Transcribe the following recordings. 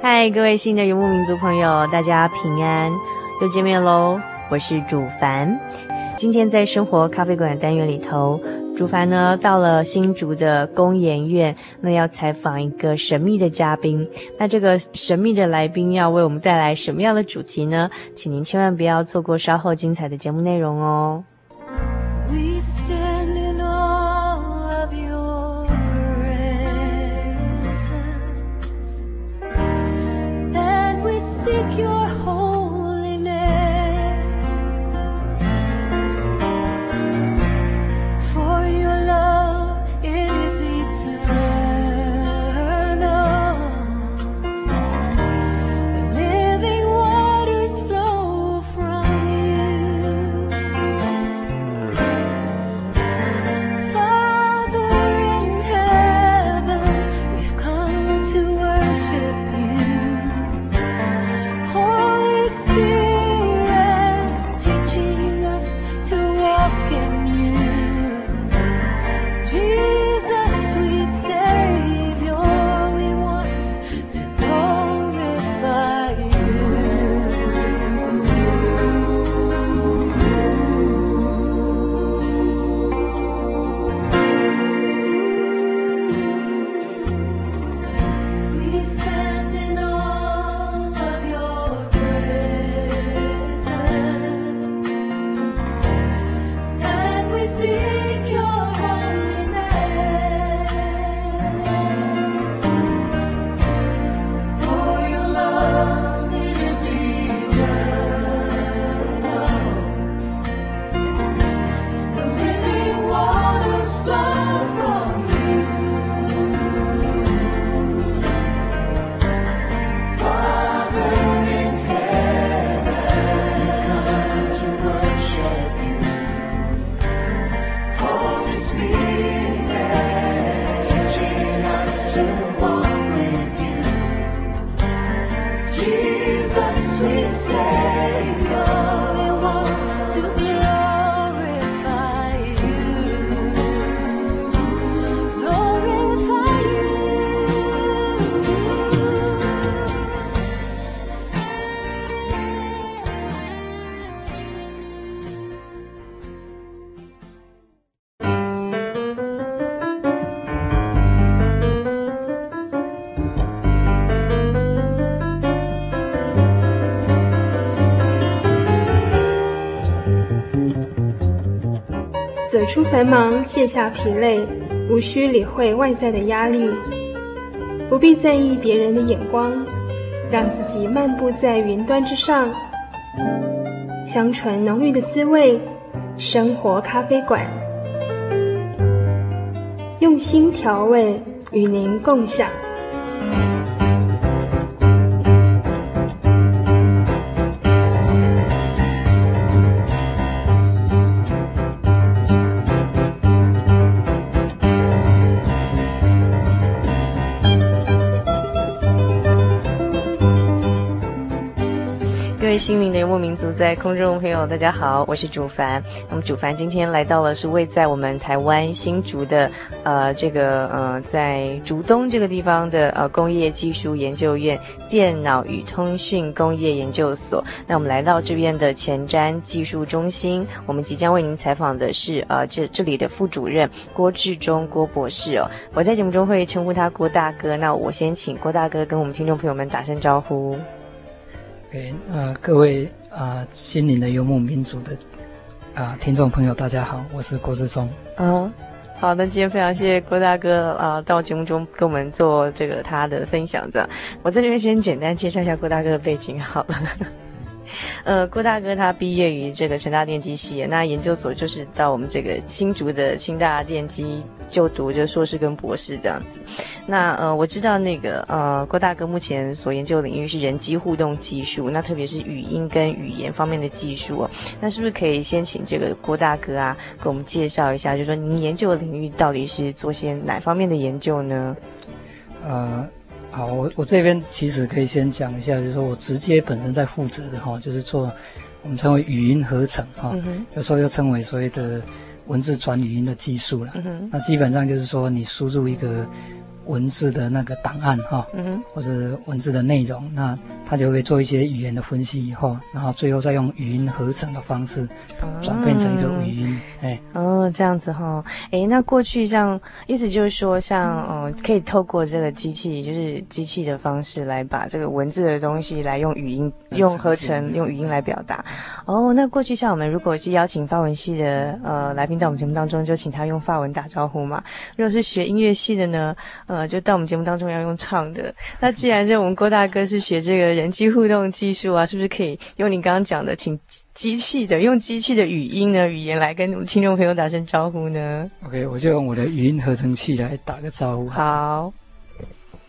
嗨各位新的游牧民族朋友，大家平安，又见面喽！我是主凡。今天在生活咖啡馆单元里头，主凡呢到了新竹的工研院，那要采访一个神秘的嘉宾。那这个神秘的来宾要为我们带来什么样的主题呢？请您千万不要错过稍后精彩的节目内容哦。We 走出繁忙，卸下疲累，无需理会外在的压力，不必在意别人的眼光，让自己漫步在云端之上，香醇浓郁的滋味，生活咖啡馆，用心调味，与您共享。心灵的游牧民族，在空中朋友，大家好，我是主凡。那么主凡今天来到了是位在我们台湾新竹的呃这个呃在竹东这个地方的呃工业技术研究院电脑与通讯工业研究所。那我们来到这边的前瞻技术中心，我们即将为您采访的是呃这这里的副主任郭志忠郭博士哦。我在节目中会称呼他郭大哥。那我先请郭大哥跟我们听众朋友们打声招呼。呃，各位啊、心灵的幽默民族的啊、听众朋友，大家好，我是郭志松。嗯，好的，今天非常谢谢郭大哥啊、到节目中跟我们做这个他的分享。这样，我这边先简单介绍一下郭大哥的背景好了。呃，郭大哥他毕业于这个成大电机系，那研究所就是到我们这个新竹的清大电机就读，就硕士跟博士这样子。那呃，我知道那个呃，郭大哥目前所研究领域是人机互动技术，那特别是语音跟语言方面的技术。那是不是可以先请这个郭大哥啊，给我们介绍一下，就是说您研究的领域到底是做些哪方面的研究呢？呃。好，我我这边其实可以先讲一下，就是说我直接本身在负责的哈，就是做我们称为语音合成哈，有时候又称为所谓的文字转语音的技术了。那基本上就是说你输入一个文字的那个档案哈，或者文字的内容，那他就会做一些语言的分析以后，然后最后再用语音合成的方式转变成一个语音。哎，哦，这样子哈，哎，那过去像意思就是说像，像呃，可以透过这个机器，就是机器的方式来把这个文字的东西来用语音用合成，用语音来表达。哦，那过去像我们如果是邀请发文系的呃来宾到我们节目当中，就请他用发文打招呼嘛。如果是学音乐系的呢，呃，就到我们节目当中要用唱的。那既然是我们郭大哥是学这个。人机互动技术啊，是不是可以用你刚刚讲的，请机器的用机器的语音呢语言来跟我们听众朋友打声招呼呢？OK，我就用我的语音合成器来打个招呼。好，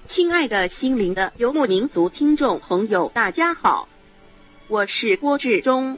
亲爱的心灵的游牧民族听众朋友，大家好，我是郭志忠。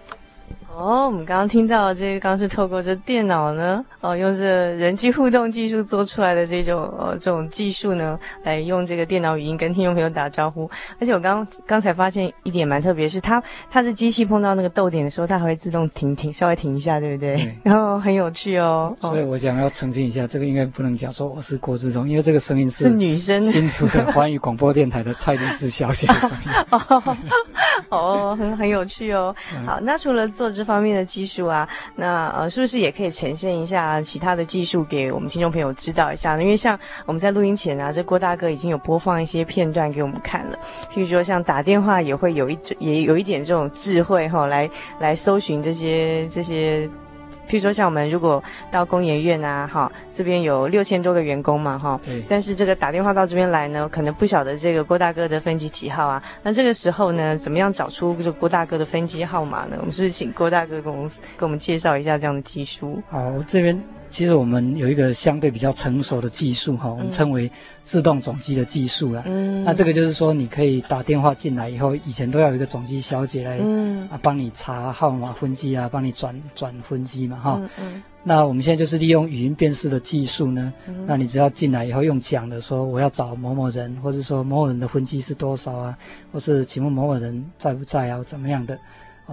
哦，我们刚刚听到这个，刚是透过这电脑呢，哦，用这人机互动技术做出来的这种呃这种技术呢，来用这个电脑语音跟听众朋友打招呼。而且我刚刚才发现一点蛮特别，是它它的机器碰到那个逗点的时候，它还会自动停停，稍微停一下，对不对？对。然后很有趣哦。所以我想要澄清一下，这个应该不能讲说我是郭志忠，因为这个声音是是女生，新出的环宇广播电台的蔡律师小姐的声音。哦，很很有趣哦。好，那除了做这这方面的技术啊，那呃，是不是也可以呈现一下其他的技术给我们听众朋友知道一下呢？因为像我们在录音前啊，这郭大哥已经有播放一些片段给我们看了，譬如说像打电话也会有一也有一点这种智慧哈、来来搜寻这些这些。譬如说，像我们如果到工研院啊，哈，这边有六千多个员工嘛，哈，但是这个打电话到这边来呢，可能不晓得这个郭大哥的分机几号啊。那这个时候呢，怎么样找出这郭大哥的分机号码呢？我们是不是请郭大哥给我们给我们介绍一下这样的技术？好，这边。其实我们有一个相对比较成熟的技术哈，我们称为自动总机的技术了。嗯，那这个就是说，你可以打电话进来以后，以前都要有一个总机小姐来，嗯，啊，帮你查号码分机啊，帮你转转分机嘛哈。嗯，那我们现在就是利用语音辨识的技术呢，那你只要进来以后用讲的说我要找某某人，或者说某某人的分机是多少啊，或是请问某某人在不在啊，怎么样的。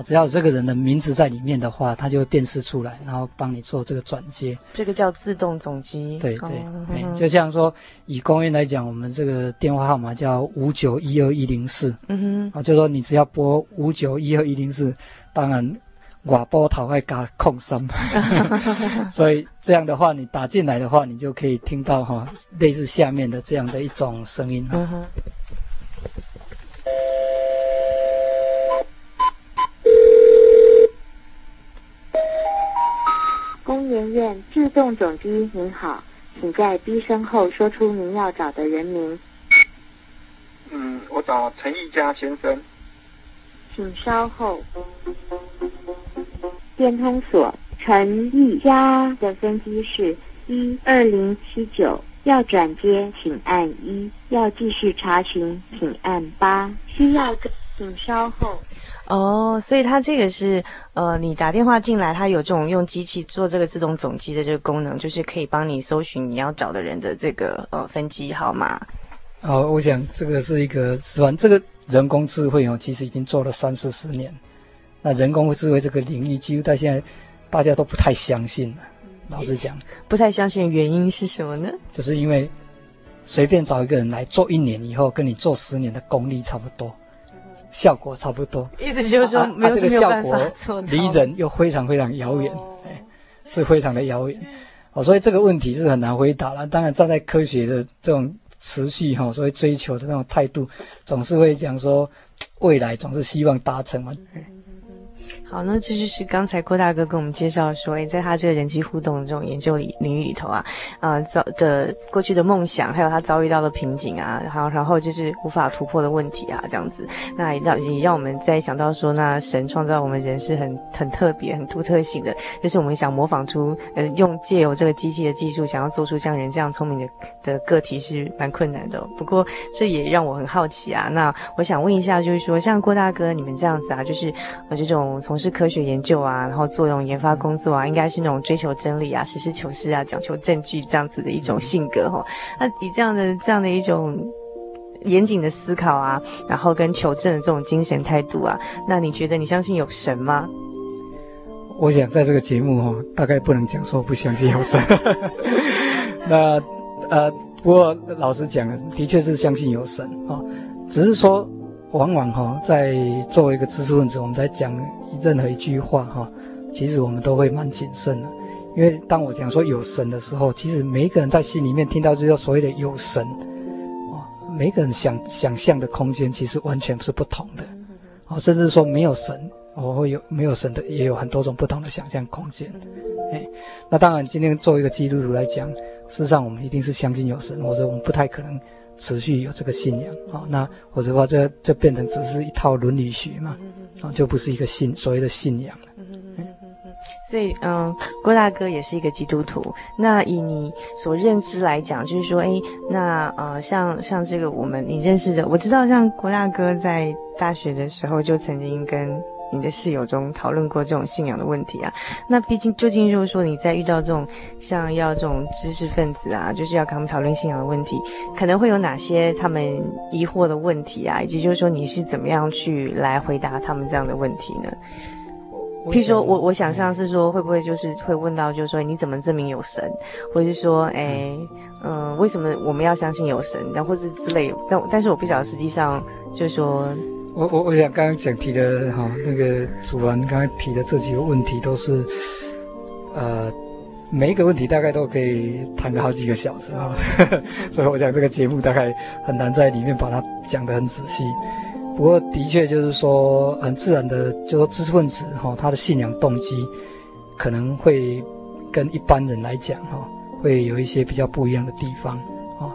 只要有这个人的名字在里面的话，它就会辨识出来，然后帮你做这个转接。这个叫自动总机。对对，嗯、就像说以公园来讲，我们这个电话号码叫五九一二一零四。嗯哼，啊，就说你只要拨五九一二一零四，当然我拨头会加空三。所以这样的话，你打进来的话，你就可以听到哈，类似下面的这样的一种声音。嗯哼。院自动总机，您好，请在低声后说出您要找的人名。嗯，我找陈义家先生。请稍后。电通所陈一家的分机是一二零七九，要转接请按一，要继续查询请按八，需要请稍后。哦，所以它这个是呃，你打电话进来，它有这种用机器做这个自动总机的这个功能，就是可以帮你搜寻你要找的人的这个呃分机号码。哦，我想这个是一个是吧？这个人工智慧哦，其实已经做了三四十年。那人工智慧这个领域，几乎到现在大家都不太相信了。老实讲，不太相信的原因是什么呢？就是因为随便找一个人来做一年以后，跟你做十年的功力差不多。效果差不多，意思就是说，没有这个效果 离人又非常非常遥远，哎，是非常的遥远，哦，所以这个问题是很难回答了。当然，站在科学的这种持续哈，所谓追求的那种态度，总是会讲说，未来总是希望达成嘛。好，那这就是刚才郭大哥跟我们介绍说，诶，在他这个人机互动这种研究里领域里头啊，呃，遭的过去的梦想，还有他遭遇到的瓶颈啊，然后然后就是无法突破的问题啊，这样子，那也让也让我们再想到说，那神创造我们人是很很特别、很独特性的，就是我们想模仿出，呃，用借由这个机器的技术，想要做出像人这样聪明的的个体是蛮困难的。不过这也让我很好奇啊，那我想问一下，就是说像郭大哥你们这样子啊，就是呃这种从是科学研究啊，然后做这种研发工作啊，应该是那种追求真理啊、实事求是啊、讲求证据这样子的一种性格哈。那以这样的这样的一种严谨的思考啊，然后跟求证的这种精神态度啊，那你觉得你相信有神吗？我想在这个节目哈，大概不能讲说不相信有神。那呃，不过老实讲，的确是相信有神啊，只是说。往往哈，在作为一个知识分子，我们在讲任何一句话哈，其实我们都会蛮谨慎的，因为当我讲说有神的时候，其实每一个人在心里面听到这个所谓的有神，啊，每一个人想想象的空间其实完全是不同的，啊，甚至说没有神，我会有没有神的也有很多种不同的想象空间，哎，那当然今天作为一个基督徒来讲，事实上我们一定是相信有神，或者我们不太可能。持续有这个信仰啊，那或者话这这变成只是一套伦理学嘛，啊，就不是一个信所谓的信仰了。所以，嗯，郭大哥也是一个基督徒。那以你所认知来讲，就是说，诶，那呃，像像这个我们你认识的，我知道像郭大哥在大学的时候就曾经跟。你的室友中讨论过这种信仰的问题啊？那毕竟究竟就是说你在遇到这种像要这种知识分子啊，就是要跟他们讨论信仰的问题，可能会有哪些他们疑惑的问题啊？以及就是说你是怎么样去来回答他们这样的问题呢？譬如说我我想象是说会不会就是会问到就是说你怎么证明有神，或者是说诶嗯、呃、为什么我们要相信有神，然后或是之类，但但是我不晓得实际上就是说。我我我想刚刚讲提的哈，那个主人刚刚提的这几个问题都是，呃，每一个问题大概都可以谈个好几个小时啊，所以我想这个节目大概很难在里面把它讲得很仔细。不过的确就是说，很自然的，就说知识分子哈，他的信仰动机可能会跟一般人来讲哈，会有一些比较不一样的地方啊。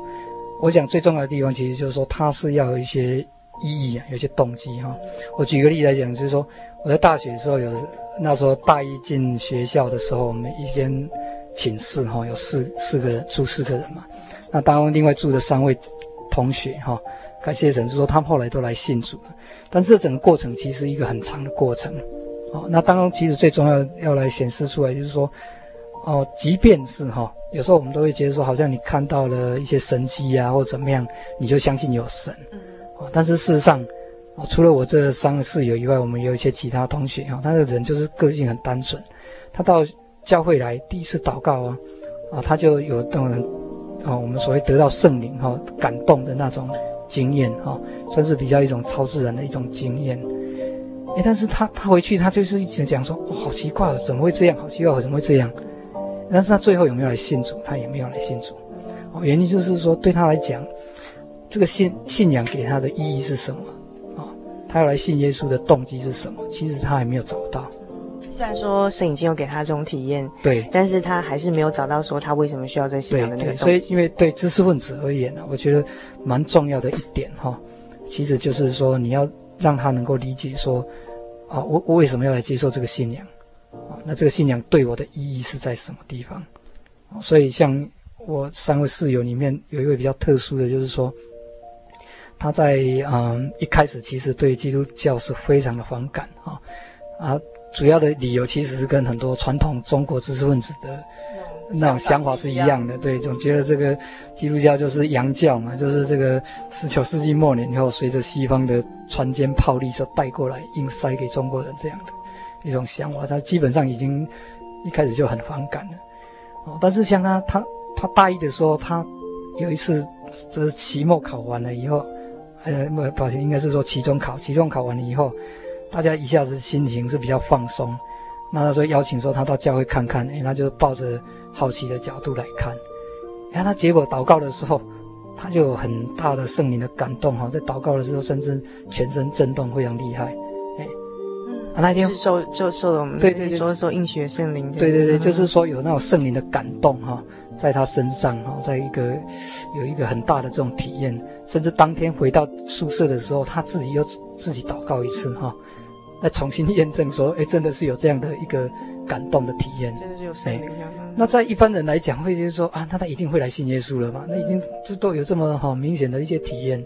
我想最重要的地方，其实就是说，他是要有一些。意义啊，有些动机哈。我举个例来讲，就是说我在大学的时候有，那时候大一进学校的时候，我们一间寝室哈，有四四个人住四个人嘛。那当中另外住的三位同学哈，感谢神是说他们后来都来信主了。但是这整个过程其实一个很长的过程。哦，那当中其实最重要要来显示出来就是说，哦，即便是哈，有时候我们都会觉得说，好像你看到了一些神迹啊，或怎么样，你就相信有神。但是事实上，啊，除了我这三个室友以外，我们有一些其他同学啊，他的人就是个性很单纯。他到教会来第一次祷告啊，啊，他就有那种啊，我们所谓得到圣灵哈感动的那种经验哈，算是比较一种超自然的一种经验。哎，但是他他回去他就是一直讲说，好奇怪，哦怎么会这样？好奇怪，哦怎么会这样？但是他最后有没有来信主？他也没有来信主。哦，原因就是说对他来讲。这个信信仰给他的意义是什么？啊、哦，他要来信耶稣的动机是什么？其实他还没有找到。虽然说神已经有给他这种体验，对，但是他还是没有找到说他为什么需要这信仰的那个动机。所以，因为对知识分子而言呢，我觉得蛮重要的一点哈、哦，其实就是说你要让他能够理解说，啊，我我为什么要来接受这个信仰？啊，那这个信仰对我的意义是在什么地方？所以像我三位室友里面有一位比较特殊的，就是说他在嗯一开始其实对基督教是非常的反感啊啊，主要的理由其实是跟很多传统中国知识分子的。那种想法是一样的，对，总觉得这个基督教就是洋教嘛，就是这个十九世纪末年以后，随着西方的船坚炮利所带过来，硬塞给中国人这样的一种想法，他基本上已经一开始就很反感了。哦，但是像他，他，他大一的时候，他有一次，这是期末考完了以后，呃，不，抱歉，应该是说期中考，期中考完了以后，大家一下子心情是比较放松，那他说邀请说他到教会看看，哎，他就抱着。好奇的角度来看，然后他结果祷告的时候，他就有很大的圣灵的感动哈，在祷告的时候甚至全身震动非常厉害，啊那天是受就受了我们对对对。说说应许圣灵，对对对，就是说有那种圣灵的感动哈，在他身上哈，在一个有一个很大的这种体验，甚至当天回到宿舍的时候，他自己又自己祷告一次哈，来重新验证说，哎，真的是有这样的一个。感动的体验，真的是有生命。那在一般人来讲，会就是说啊，那他一定会来信耶稣了嘛？那已经这都有这么好明显的一些体验。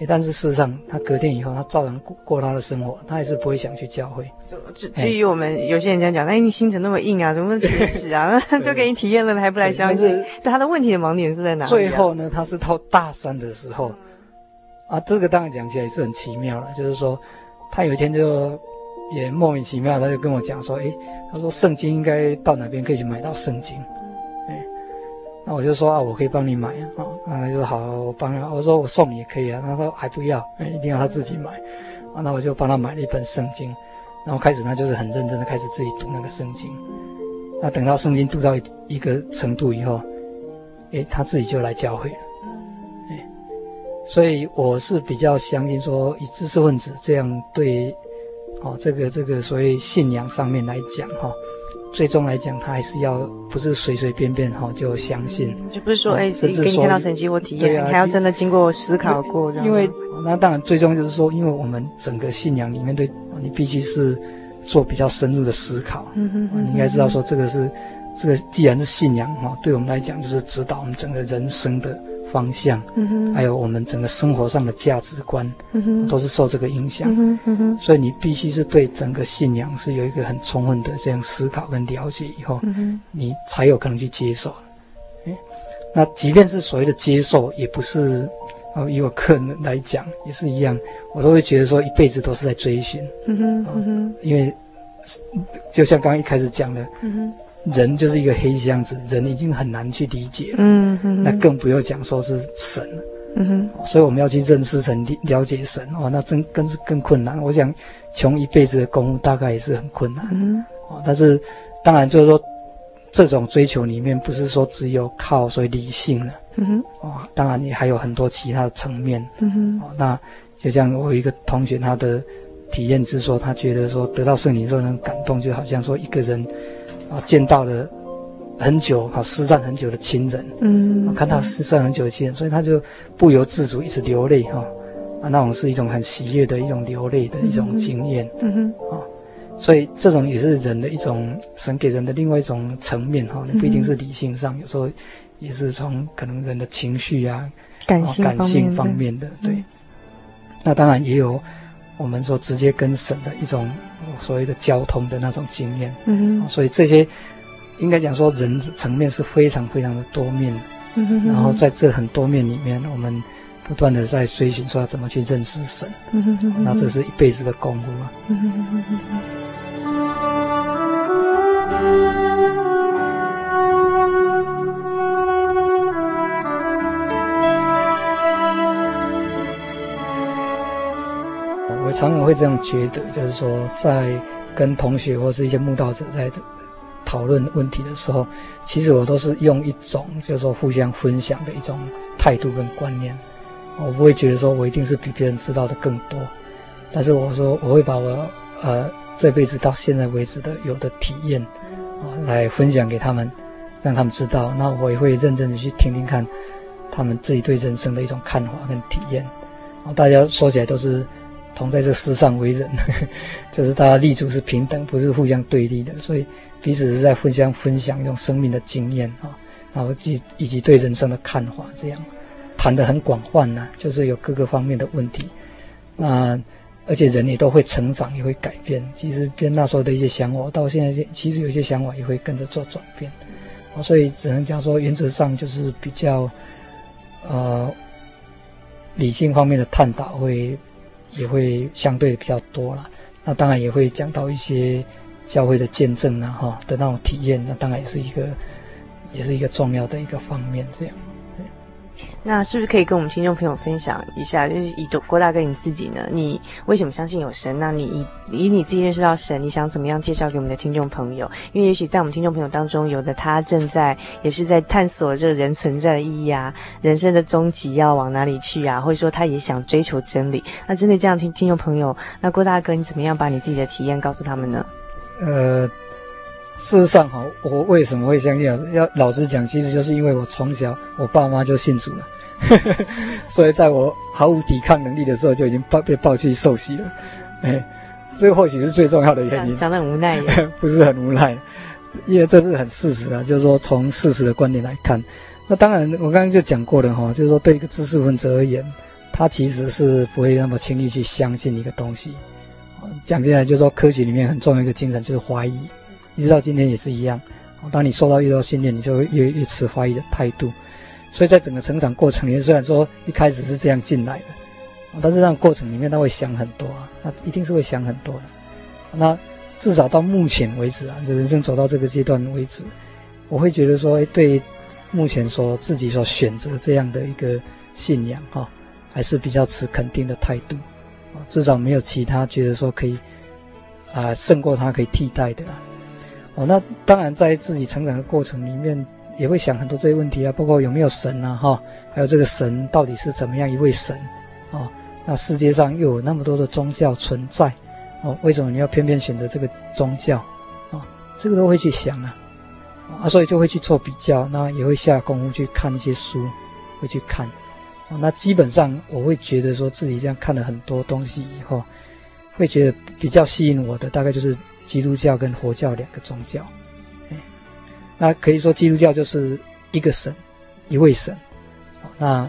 哎，但是事实上，他隔天以后，他照样过过他的生活，他还是不会想去教会。就至至于我们有些人这样讲，哎，你心怎那么硬啊？怎么这么铁齿啊？就给你体验了，还不来相信？是他的问题的盲点是在哪里？最后呢，他是到大三的时候，啊，这个当然讲起来也是很奇妙了，就是说，他有一天就。也莫名其妙，他就跟我讲说：“诶，他说圣经应该到哪边可以去买到圣经？”诶，那我就说啊，我可以帮你买啊。啊，那他就说好，我帮他。我说我送你也可以啊。他说还不要，一定要他自己买。啊，那我就帮他买了一本圣经。然后开始他就是很认真的开始自己读那个圣经。那等到圣经读到一个程度以后，诶，他自己就来教会了。诶，所以我是比较相信说，以知识分子这样对。哦，这个这个所谓信仰上面来讲，哈，最终来讲，他还是要不是随随便便哈就相信，就不是说哎，给你看到神迹或体验，还要真的经过思考过这样。因为那当然最终就是说，因为我们整个信仰里面对你必须是做比较深入的思考，嗯哼，你应该知道说这个是这个既然是信仰哈，对我们来讲就是指导我们整个人生的。方向，嗯哼，还有我们整个生活上的价值观，嗯哼，都是受这个影响，嗯哼，所以你必须是对整个信仰是有一个很充分的这样思考跟了解以后，嗯哼，你才有可能去接受。哎，那即便是所谓的接受，也不是，呃，以我个人来讲也是一样，我都会觉得说一辈子都是在追寻，嗯哼，嗯哼，因为就像刚刚一开始讲的，嗯哼。人就是一个黑箱子，人已经很难去理解了，嗯哼，那更不要讲说是神了，嗯哼，所以我们要去认识神、了解神哦，那真更是更困难。我想穷一辈子的功夫大概也是很困难，嗯，哦，但是当然就是说，这种追求里面不是说只有靠所谓理性了，嗯哼，哦，当然也还有很多其他的层面，嗯哼，哦，那就像我有一个同学，他的体验是说，他觉得说得到圣灵之后那种感动，就好像说一个人。啊，见到了很久，啊失散很久的亲人，嗯，看到失散很久的亲人，所以他就不由自主一直流泪，哈，啊，那种是一种很喜悦的一种流泪的一种经验，嗯哼，啊，所以这种也是人的一种神给人的另外一种层面，哈，你不一定是理性上，有时候也是从可能人的情绪啊，感性感性方面的，对，那当然也有我们说直接跟神的一种。所谓的交通的那种经验，嗯哼，所以这些应该讲说人层面是非常非常的多面，嗯哼，然后在这很多面里面，我们不断的在追寻说要怎么去认识神，嗯哼，那这是一辈子的功夫啊，嗯哼。常常会这样觉得，就是说，在跟同学或是一些慕道者在讨论问题的时候，其实我都是用一种就是说互相分享的一种态度跟观念。我不会觉得说我一定是比别人知道的更多，但是我说我会把我呃这辈子到现在为止的有的体验啊来分享给他们，让他们知道。那我也会认真的去听听看他们自己对人生的一种看法跟体验。大家说起来都是。同在这世上为人，就是大家立足是平等，不是互相对立的，所以彼此是在互相分享一种生命的经验啊，然后以以及对人生的看法，这样谈得很广泛呐、就是有各个方面的问题，那而且人也都会成长，也会改变。其实跟那时候的一些想法，到现在其实有些想法也会跟着做转变，所以只能讲说原则上就是比较呃理性方面的探讨会。也会相对比较多了，那当然也会讲到一些教会的见证啊，哈的那种体验，那当然也是一个，也是一个重要的一个方面，这样。那是不是可以跟我们听众朋友分享一下？就是以郭大哥你自己呢，你为什么相信有神？那你以以你自己认识到神，你想怎么样介绍给我们的听众朋友？因为也许在我们听众朋友当中，有的他正在也是在探索这个人存在的意义啊，人生的终极要往哪里去啊？或者说他也想追求真理。那针对这样听听众朋友，那郭大哥你怎么样把你自己的体验告诉他们呢？呃。事实上，哈，我为什么会相信啊？要老实讲，其实就是因为我从小我爸妈就信主了，所以在我毫无抵抗能力的时候，就已经抱被抱去受洗了。哎，这个或许是最重要的原因。讲得很无奈，不是很无奈，因为这是很事实啊。就是说，从事实的观点来看，那当然我刚刚就讲过了哈，就是说，对一个知识分子而言，他其实是不会那么轻易去相信一个东西。讲起来，就是说，科学里面很重要一个精神就是怀疑。一直到今天也是一样，当你受到越多训练，你就会越越持怀疑的态度。所以在整个成长过程里面，虽然说一开始是这样进来的，但是这样过程里面他会想很多啊，他一定是会想很多的。那至少到目前为止啊，就人生走到这个阶段为止，我会觉得说，哎对目前所自己所选择这样的一个信仰哈，还是比较持肯定的态度啊，至少没有其他觉得说可以啊胜过他可以替代的。哦，那当然，在自己成长的过程里面，也会想很多这些问题啊，包括有没有神啊，哈，还有这个神到底是怎么样一位神，啊，那世界上又有那么多的宗教存在，哦，为什么你要偏偏选择这个宗教，啊，这个都会去想啊，啊，所以就会去做比较，那也会下功夫去看一些书，会去看，啊，那基本上我会觉得说自己这样看了很多东西以后，会觉得比较吸引我的大概就是。基督教跟佛教两个宗教，哎，那可以说基督教就是一个神，一位神，那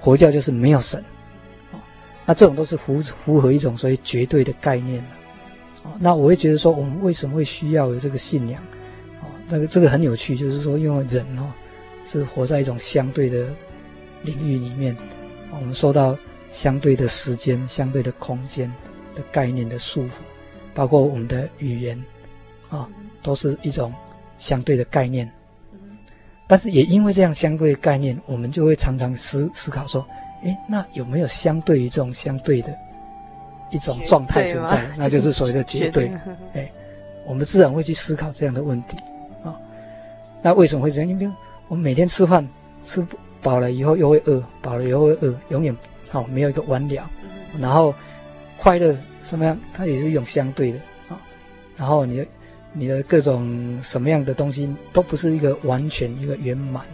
佛教就是没有神，那这种都是符符合一种所谓绝对的概念，那我会觉得说，我们为什么会需要有这个信仰？那个这个很有趣，就是说，因为人哦是活在一种相对的领域里面，我们受到相对的时间、相对的空间的概念的束缚。包括我们的语言，啊，都是一种相对的概念。但是也因为这样相对的概念，我们就会常常思思考说，诶，那有没有相对于这种相对的一种状态存在？那就是所谓的 绝对。诶，我们自然会去思考这样的问题。啊，那为什么会这样？因为我们每天吃饭吃饱了以后又会饿，饱了以后会饿，永远好没有一个完了。然后快乐。什么样？它也是一种相对的啊。然后你的你的各种什么样的东西都不是一个完全一个圆满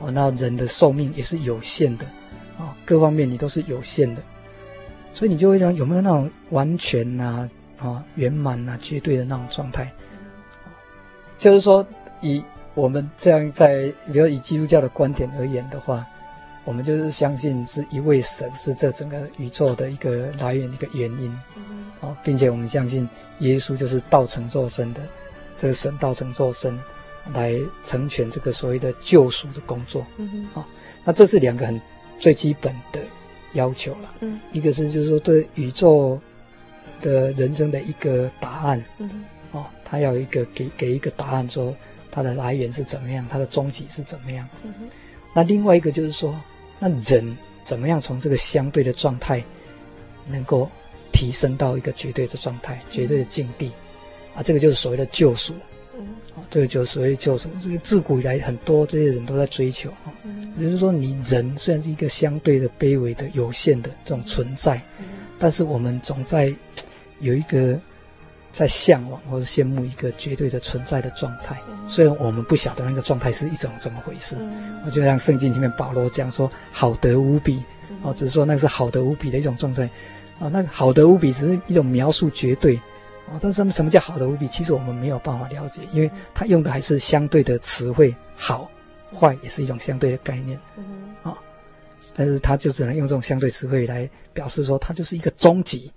啊。那人的寿命也是有限的啊，各方面你都是有限的，所以你就会想有没有那种完全呐啊圆满呐绝对的那种状态？就是说，以我们这样在比如以基督教的观点而言的话，我们就是相信是一位神是这整个宇宙的一个来源一个原因。哦，并且我们相信耶稣就是道成肉身的，这个神道成肉身，来成全这个所谓的救赎的工作。嗯哼，啊，那这是两个很最基本的要求了。嗯，一个是就是说对宇宙的人生的一个答案。哦，他要一个给给一个答案，说它的来源是怎么样，它的终极是怎么样。那另外一个就是说，那人怎么样从这个相对的状态能够。提升到一个绝对的状态，绝对的境地，啊，这个就是所谓的救赎，啊，这个就是所谓的救赎。这个自古以来很多这些人都在追求，啊，也就是说，你人虽然是一个相对的卑微的、有限的这种存在，但是我们总在有一个在向往或者羡慕一个绝对的存在的状态。虽然我们不晓得那个状态是一种怎么回事，我就像圣经里面保罗这样说，好得无比，哦，只是说那是好得无比的一种状态。啊，那个好得无比只是一种描述绝对，啊，但是什么叫好得无比？其实我们没有办法了解，因为它用的还是相对的词汇，好、坏也是一种相对的概念，啊，但是它就只能用这种相对词汇来表示说，它就是一个终极，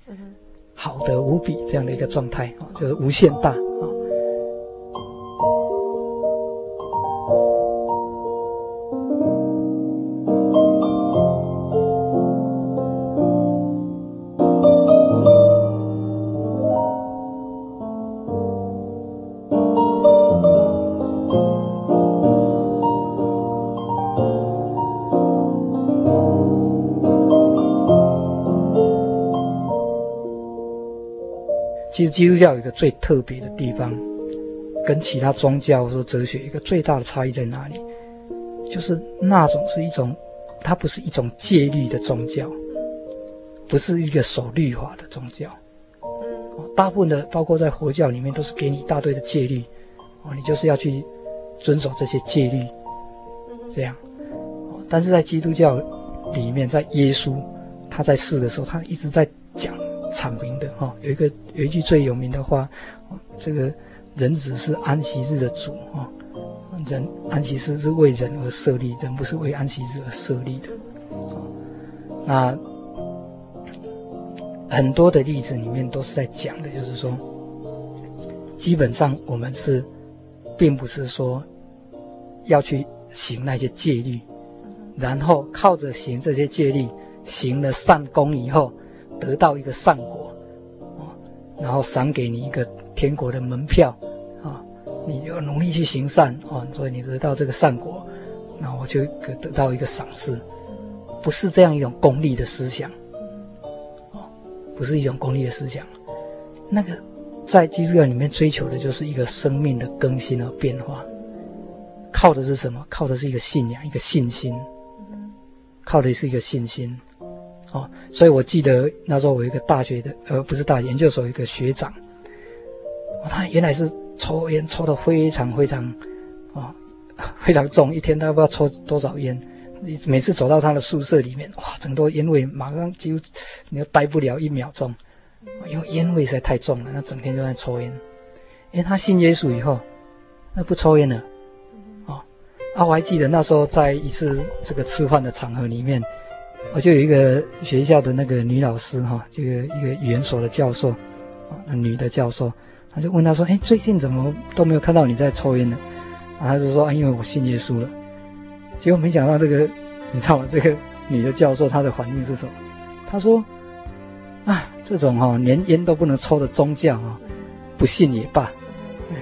好的无比这样的一个状态，啊，就是无限大。基督教有一个最特别的地方，跟其他宗教或者哲学一个最大的差异在哪里？就是那种是一种，它不是一种戒律的宗教，不是一个守律法的宗教。大部分的，包括在佛教里面，都是给你一大堆的戒律，哦，你就是要去遵守这些戒律，这样。但是在基督教里面，在耶稣他在世的时候，他一直在。阐明的哈，有一个有一句最有名的话，这个人只是安息日的主啊，人安息日是为人而设立，人不是为安息日而设立的。那很多的例子里面都是在讲的，就是说，基本上我们是，并不是说要去行那些戒律，然后靠着行这些戒律，行了善功以后。得到一个善果，啊，然后赏给你一个天国的门票，啊，你就努力去行善，啊，所以你得到这个善果，那我就得到一个赏赐，不是这样一种功利的思想，啊，不是一种功利的思想，那个在基督教里面追求的就是一个生命的更新和变化，靠的是什么？靠的是一个信仰，一个信心，靠的是一个信心。哦，所以我记得那时候我一个大学的，呃，不是大学研究所一个学长，他原来是抽烟抽得非常非常，啊、非常重，一天他不知道抽多少烟，每次走到他的宿舍里面，哇，整个烟味马上就你又待不了一秒钟，因为烟味实在太重了，那整天就在抽烟。因为他信耶稣以后，那不抽烟了，哦，啊，我还记得那时候在一次这个吃饭的场合里面。我就有一个学校的那个女老师哈，这个一个语言所的教授，啊，女的教授，他就问他说：“哎，最近怎么都没有看到你在抽烟呢？”啊，他就说：“啊，因为我信耶稣了。”结果没想到这个，你知道吗？这个女的教授她的反应是什么？她说：“啊，这种哈连烟都不能抽的宗教啊，不信也罢，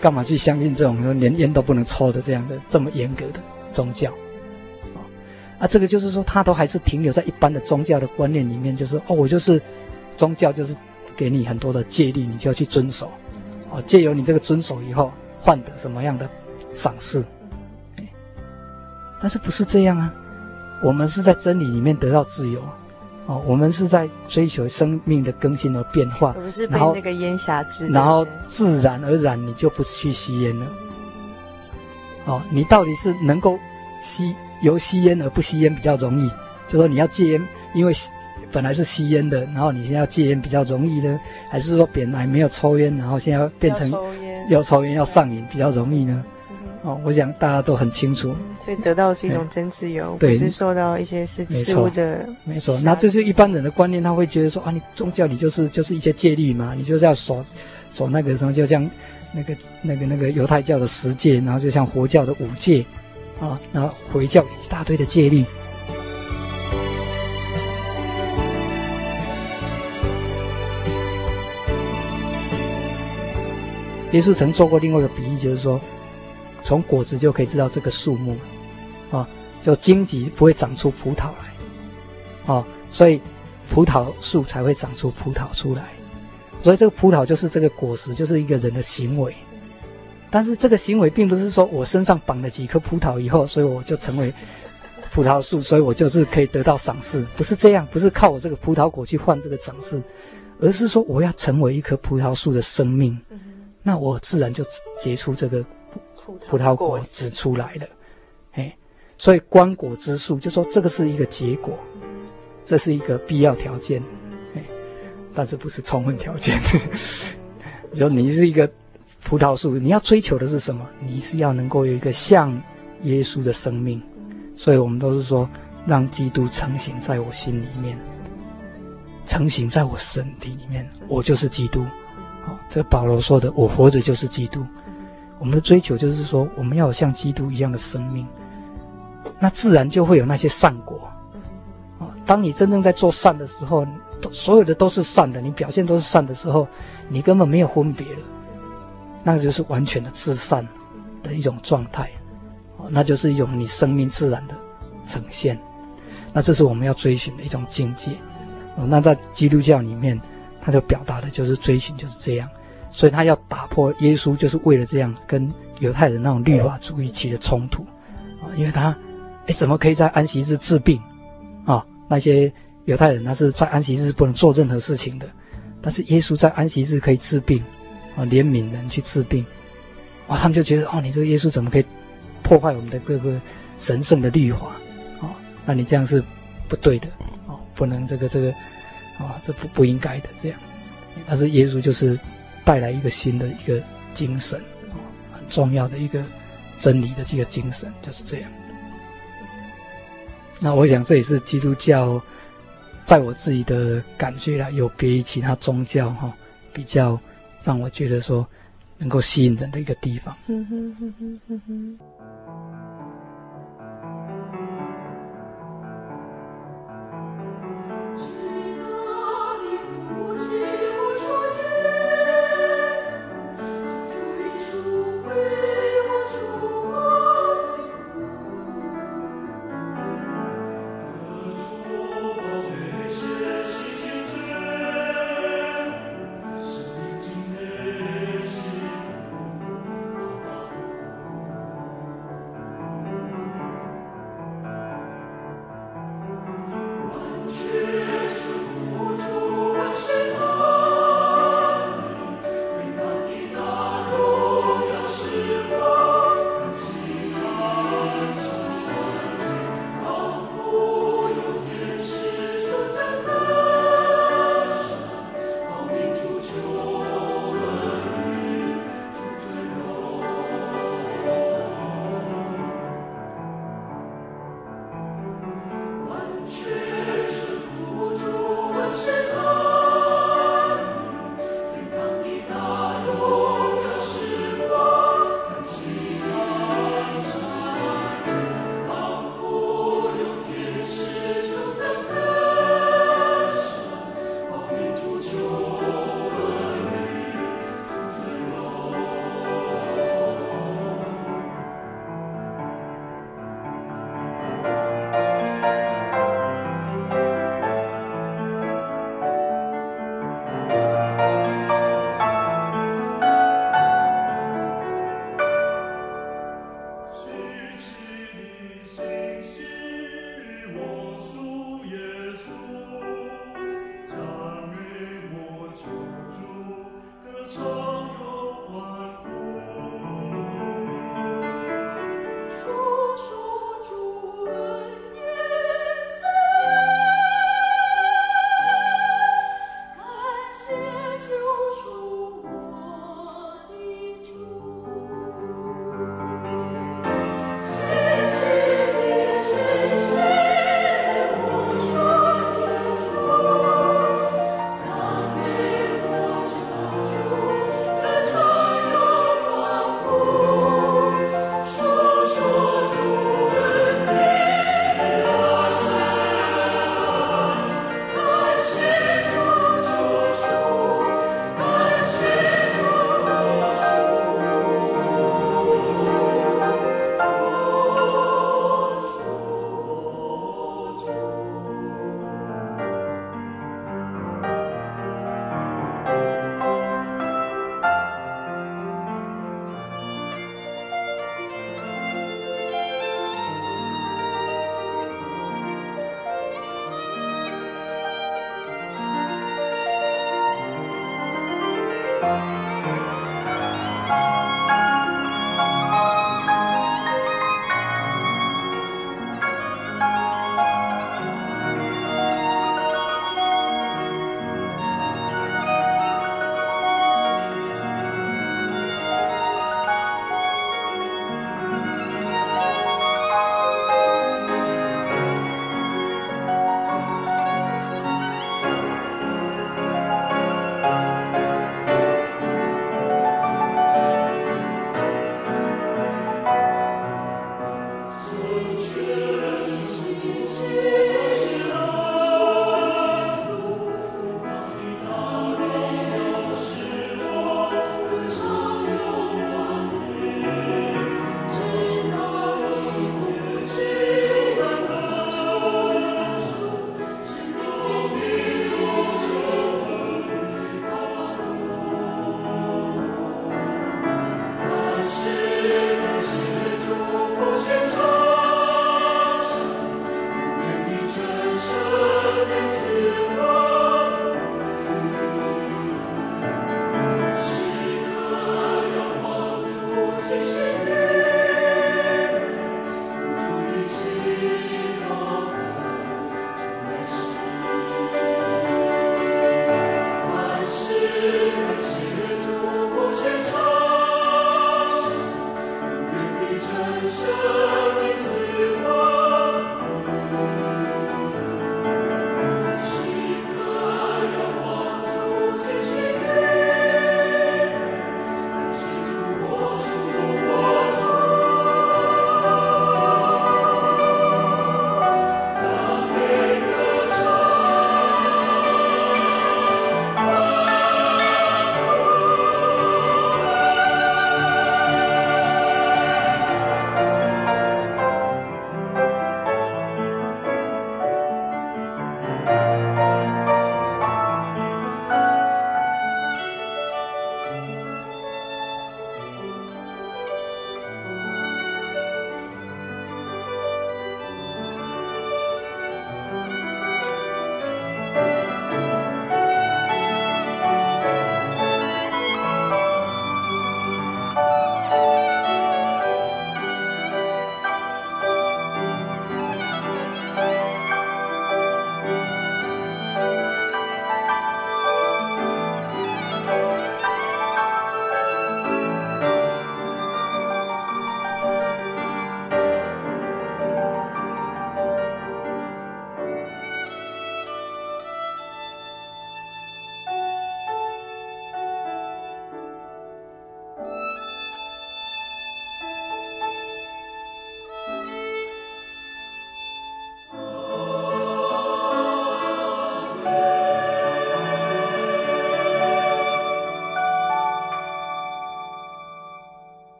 干嘛去相信这种连烟都不能抽的这样的这么严格的宗教？”啊，这个就是说，他都还是停留在一般的宗教的观念里面，就是哦，我就是宗教，就是给你很多的戒律，你就要去遵守，哦，借由你这个遵守以后，换得什么样的赏赐？但是不是这样啊？我们是在真理里面得到自由，哦，我们是在追求生命的更新和变化，不是被那个烟辖制，然后自然而然你就不去吸烟了。哦，你到底是能够吸？由吸烟而不吸烟比较容易，就说你要戒烟，因为本来是吸烟的，然后你现在要戒烟比较容易呢，还是说本来没有抽烟，然后现在要变成要抽烟要上瘾比较容易呢？哦，我想大家都很清楚，所以得到的是一种真自由，是受到一些是事物的没错。那这就是一般人的观念，他会觉得说啊，你宗教你就是就是一些戒律嘛，你就是要守守那个什么，就像那个那个那个犹太教的十戒，然后就像佛教的五戒。啊，那回教一大堆的戒律。耶稣曾做过另外一个比喻，就是说，从果子就可以知道这个树木，啊，就荆棘不会长出葡萄来，啊，所以葡萄树才会长出葡萄出来，所以这个葡萄就是这个果实，就是一个人的行为。但是这个行为并不是说我身上绑了几颗葡萄以后，所以我就成为葡萄树，所以我就是可以得到赏赐，不是这样，不是靠我这个葡萄果去换这个赏赐，而是说我要成为一棵葡萄树的生命，那我自然就结出这个葡萄果子出来了。哎，所以观果之树就说这个是一个结果，这是一个必要条件。哎，但是不是充分条件。你说你是一个葡萄树，你要追求的是什么？你是要能够有一个像耶稣的生命。所以我们都是说，让基督成型在我心里面，成型在我身体里面，我就是基督。好，这保罗说的，我活着就是基督。我们的追求就是说，我们要有像基督一样的生命，那自然就会有那些善果。啊，当你真正在做善的时候，所有的都是善的，你表现都是善的时候，你根本没有分别了，那个就是完全的至善的一种状态。那就是一种你生命自然的呈现，那这是我们要追寻的一种境界。那在基督教里面，他就表达的就是追寻就是这样，所以他要打破耶稣就是为了这样跟犹太人那种律法主义起的冲突啊，因为他哎怎么可以在安息日治病啊？那些犹太人他是在安息日不能做任何事情的，但是耶稣在安息日可以治病啊，怜悯人去治病啊，他们就觉得哦，你这个耶稣怎么可以？破坏我们的这个神圣的律法，啊、那你这样是不对的，啊、不能这个这个，啊、这不不应该的这样。但是耶稣就是带来一个新的一个精神，啊、很重要的一个真理的这个精神就是这样。那我想这也是基督教在我自己的感觉啦，有别于其他宗教哈、哦，比较让我觉得说能够吸引人的一个地方。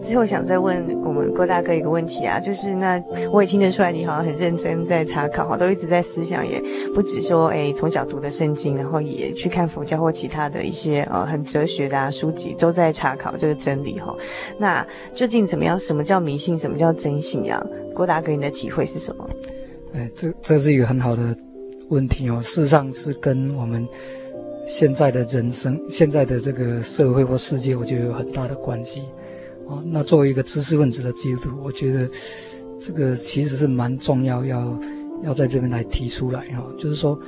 最后想再问我们郭大哥一个问题啊，就是那我也听得出来，你好像很认真在查考哈，都一直在思想，也不止说哎从小读的圣经，然后也去看佛教或其他的一些呃很哲学的书籍，都在查考这个真理哈。那究竟怎么样？什么叫迷信？什么叫真信仰？郭大哥，你的体会是什么？哎，这这是一个很好的问题哦。事实上是跟我们。现在的人生，现在的这个社会或世界，我觉得有很大的关系。哦，那作为一个知识分子的基督徒，我觉得这个其实是蛮重要，要要在这边来提出来哈。就是说，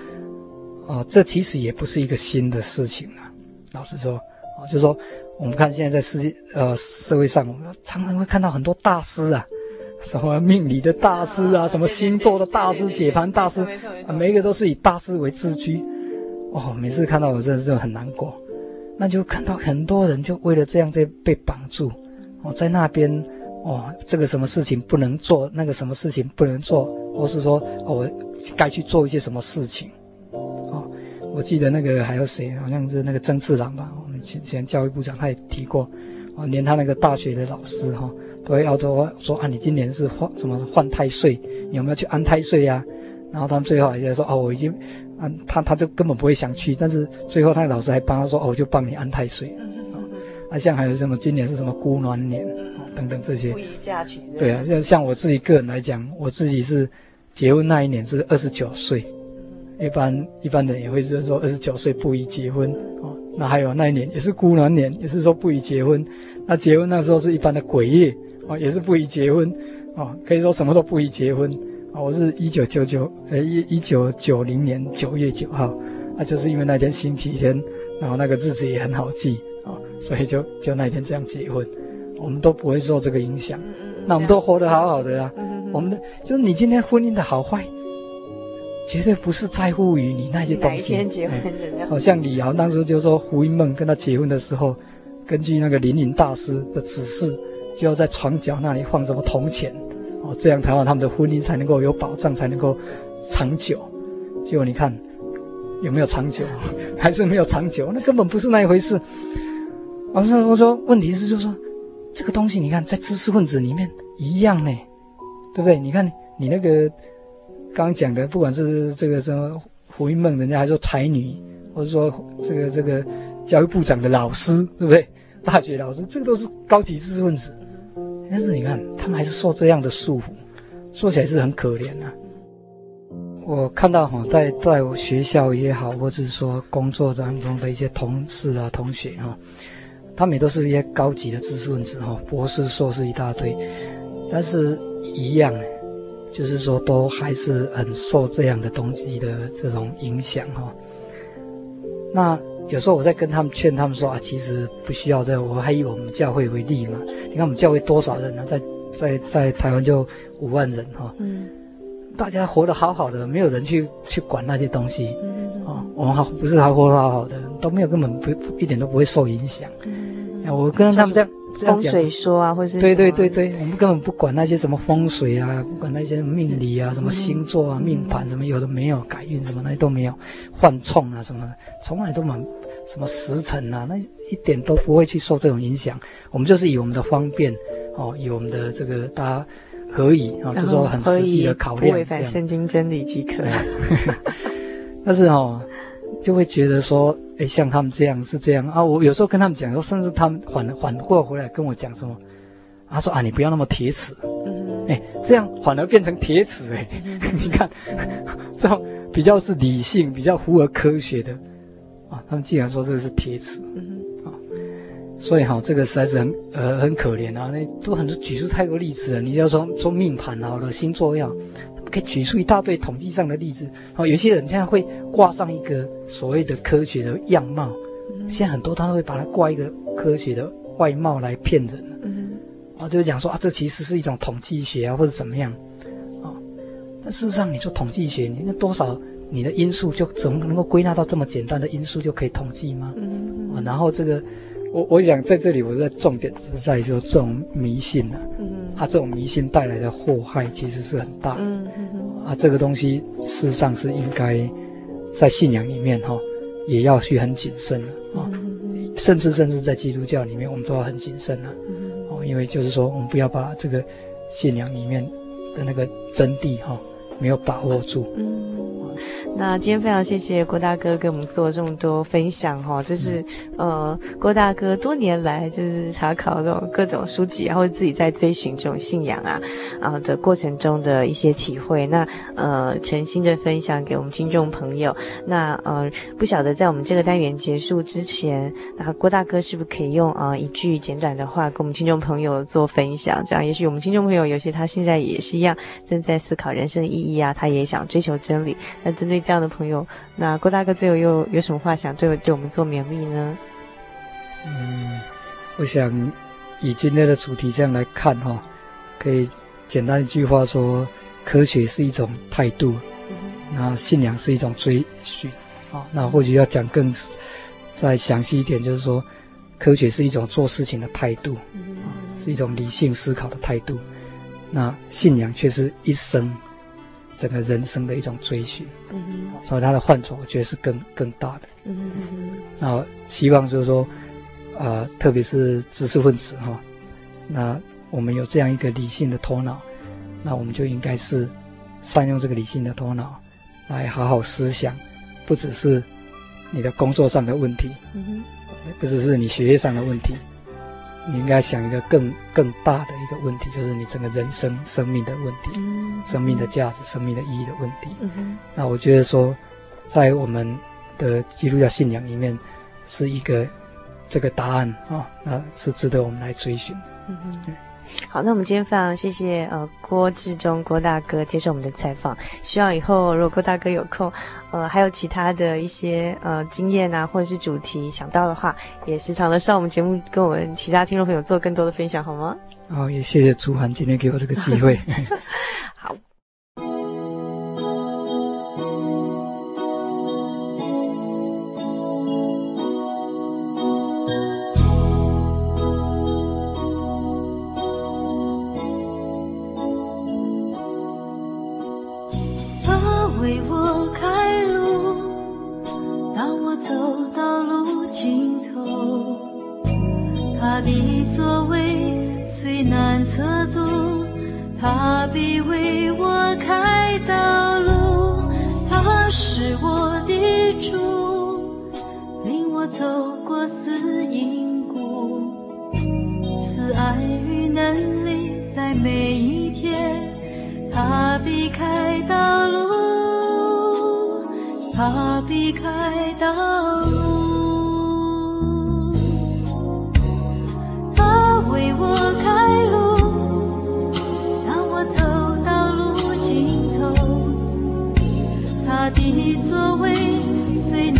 啊，这其实也不是一个新的事情啊。老实说，啊，就是说，我们看现在在世界呃社会上，我们常常会看到很多大师啊，什么命理的大师啊，什么星座的大师、解盘大师，啊，每一个都是以大师为自居。哦，每次看到我真的是很难过，那就看到很多人就为了这样在被绑住，哦，在那边，哦，这个什么事情不能做，那个什么事情不能做，或是说，哦，我该去做一些什么事情，哦，我记得那个还有谁，好像是那个曾志郎吧，我们前前教育部长他也提过，哦，连他那个大学的老师哈，都会要说说啊，你今年是换什么换太岁，你有没有去安太岁呀？然后他们最后还在说，哦，我已经。啊，他他就根本不会想去，但是最后他的老师还帮他说：“哦，我就帮你安太岁。”啊，像还有什么今年是什么孤鸾年，哦，等等这些。不宜嫁娶。对啊，像像我自己个人来讲，我自己是结婚那一年是二十九岁，一般一般人也会是说二十九岁不宜结婚哦。那还有那一年也是孤鸾年，也是说不宜结婚。那结婚那时候是一般的鬼月哦，也是不宜结婚哦，可以说什么都不宜结婚。我是一九九九，呃，一一九九零年九月九号，啊，就是因为那天星期天，然后那个日子也很好记啊，所以就就那天这样结婚，我们都不会受这个影响，那我们都活得好好的啊，我们的就是你今天婚姻的好坏，绝对不是在乎于你那些东西。好像李敖当时就说胡因梦跟他结婚的时候，根据那个灵隐大师的指示，就要在床角那里放什么铜钱。哦，这样才让，他们的婚姻才能够有保障，才能够长久。结果你看，有没有长久？还是没有长久？那根本不是那一回事。我说，我说，问题是就是说，这个东西，你看，在知识分子里面一样呢，对不对？你看你那个刚刚讲的，不管是这个什么胡因梦，人家还说才女，或者说这个这个教育部长的老师，对不对？大学老师，这个都是高级知识分子。但是你看，他们还是受这样的束缚，说起来是很可怜啊。我看到哈，在在我学校也好，或者说工作当中的一些同事啊、同学哈，他们也都是一些高级的知识分子哈，博士、硕士一大堆，但是一样，就是说都还是很受这样的东西的这种影响哈。那。有时候我在跟他们劝他们说啊，其实不需要这样，我还以我们教会为例嘛。你看我们教会多少人呢？在在在台湾就五万人哈。嗯。大家活得好好的，没有人去去管那些东西。嗯。哦，我们好不是还活得好好的，都没有根本不一点都不会受影响。嗯。我跟他们这样。风水说啊，或是对对对对，我们根本不管那些什么风水啊，不管那些命理啊，什么星座啊、命盘什么有的没有，改运什么那些都没有，换冲啊什么的，从来都蛮什么时辰啊，那一点都不会去受这种影响。我们就是以我们的方便哦，以我们的这个大家合以啊，就说很实际的考量，不违反圣经真理即可。但是哦，就会觉得说。哎，像他们这样是这样啊！我有时候跟他们讲说，甚至他们反反过回来跟我讲什么，他说啊，你不要那么铁齿，嗯，哎，这样反而变成铁齿哎，嗯、你看，这种比较是理性、比较符合科学的啊，他们竟然说这个是铁齿，嗯啊，所以哈，这个实在是很呃很可怜啊，那都很多举出太多例子了，你要说说命盘好了，星座要。可以举出一大堆统计上的例子，哦，有些人现在会挂上一个所谓的科学的样貌，现在很多他都会把它挂一个科学的外貌来骗人，嗯，啊，就是讲说啊，这其实是一种统计学啊，或者怎么样，啊，但事实上你说统计学，你那多少你的因素就怎么能够归纳到这么简单的因素就可以统计吗？嗯，啊，然后这个。我我想在这里，我在重点是在说这种迷信啊，嗯，它这种迷信带来的祸害其实是很大的，嗯嗯，啊，这个东西事实上是应该在信仰里面哈，也要去很谨慎的啊，甚至甚至在基督教里面，我们都要很谨慎啊。哦，因为就是说，我们不要把这个信仰里面的那个真谛哈、哦，没有把握住。嗯。那今天非常谢谢郭大哥给我们做这么多分享哈，这是呃郭大哥多年来就是查考这种各种书籍，然后自己在追寻这种信仰啊啊的过程中的一些体会。那呃诚心的分享给我们听众朋友。那呃不晓得在我们这个单元结束之前，那郭大哥是不是可以用啊、呃、一句简短的话跟我们听众朋友做分享？这样也许我们听众朋友有些他现在也是一样正在思考人生的意义啊，他也想追求真理。那针对这样的朋友，那郭大哥最后又有什么话想对对我们做勉励呢？嗯，我想以今天的主题这样来看哈，可以简单一句话说：科学是一种态度，那信仰是一种追寻。啊，那或许要讲更再详细一点，就是说，科学是一种做事情的态度，啊，是一种理性思考的态度。那信仰却是一生。整个人生的一种追寻，嗯哼，所以他的范畴，我觉得是更更大的。那希望就是说，啊、呃，特别是知识分子哈，那我们有这样一个理性的头脑，那我们就应该是善用这个理性的头脑，来好好思想，不只是你的工作上的问题，嗯哼，不只是你学业上的问题。你应该想一个更更大的一个问题，就是你整个人生生命的问题，嗯、生命的价值、生命的意义的问题。嗯、哼那我觉得说，在我们的基督教信仰里面，是一个这个答案啊、哦，那是值得我们来追寻。嗯哼好，那我们今天非常谢谢呃郭志忠郭大哥接受我们的采访。希望以后如果郭大哥有空，呃还有其他的一些呃经验啊或者是主题想到的话，也时常的上我们节目跟我们其他听众朋友做更多的分享，好吗？好，也谢谢朱涵今天给我这个机会。好。他必为我开道路，他是我的主，领我走过死荫谷，慈爱与能力在每一天，他必开道路，他必开道路。所谓随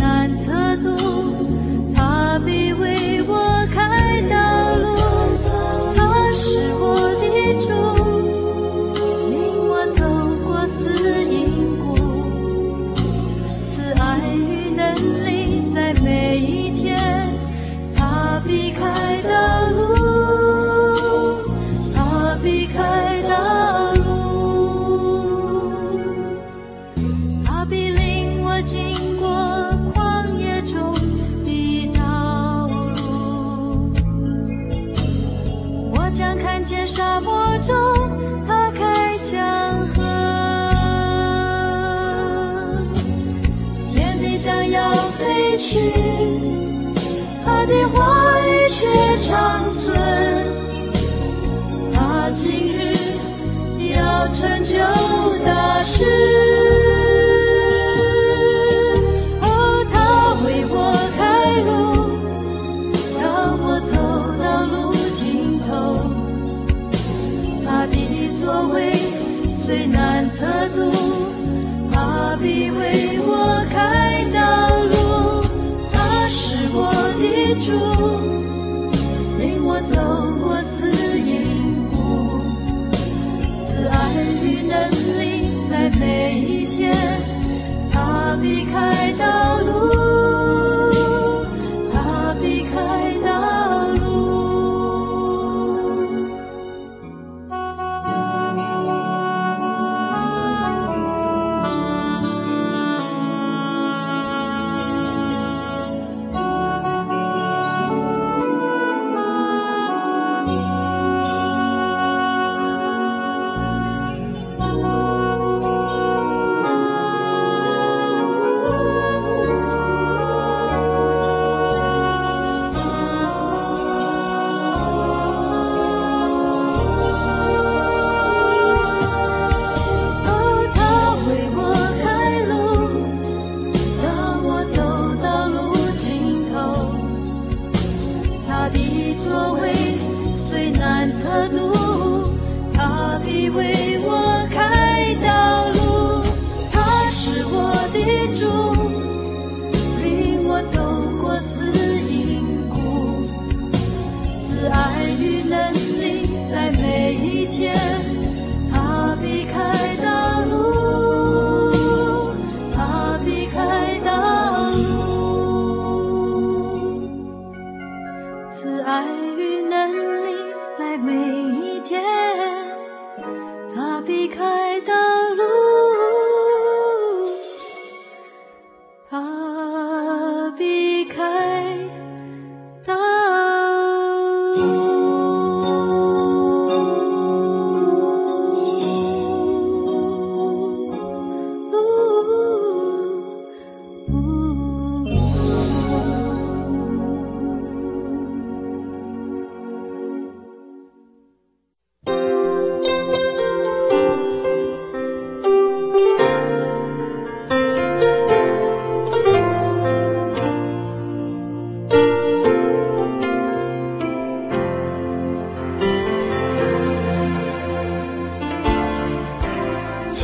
是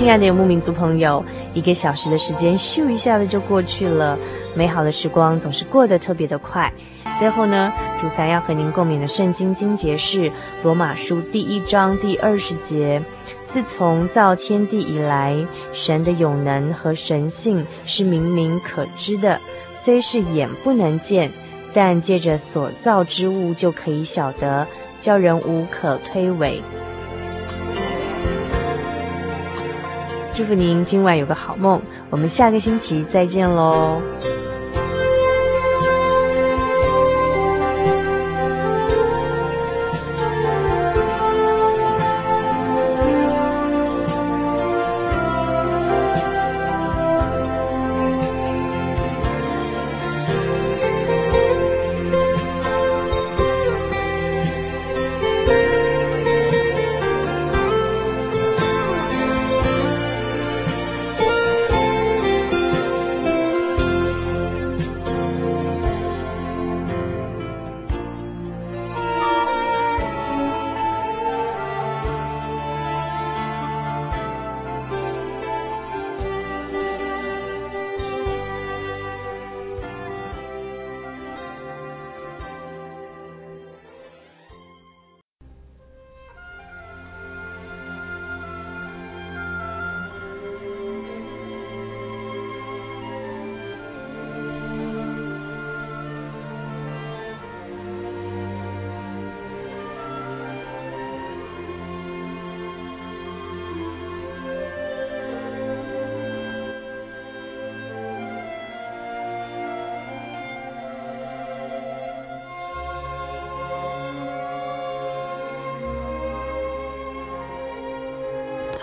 亲爱的游牧民族朋友，一个小时的时间咻一下子就过去了，美好的时光总是过得特别的快。最后呢，主凡要和您共勉的圣经经节是罗马书第一章第二十节：自从造天地以来，神的永能和神性是明明可知的，虽是眼不能见，但借着所造之物就可以晓得，叫人无可推诿。祝福您今晚有个好梦，我们下个星期再见喽。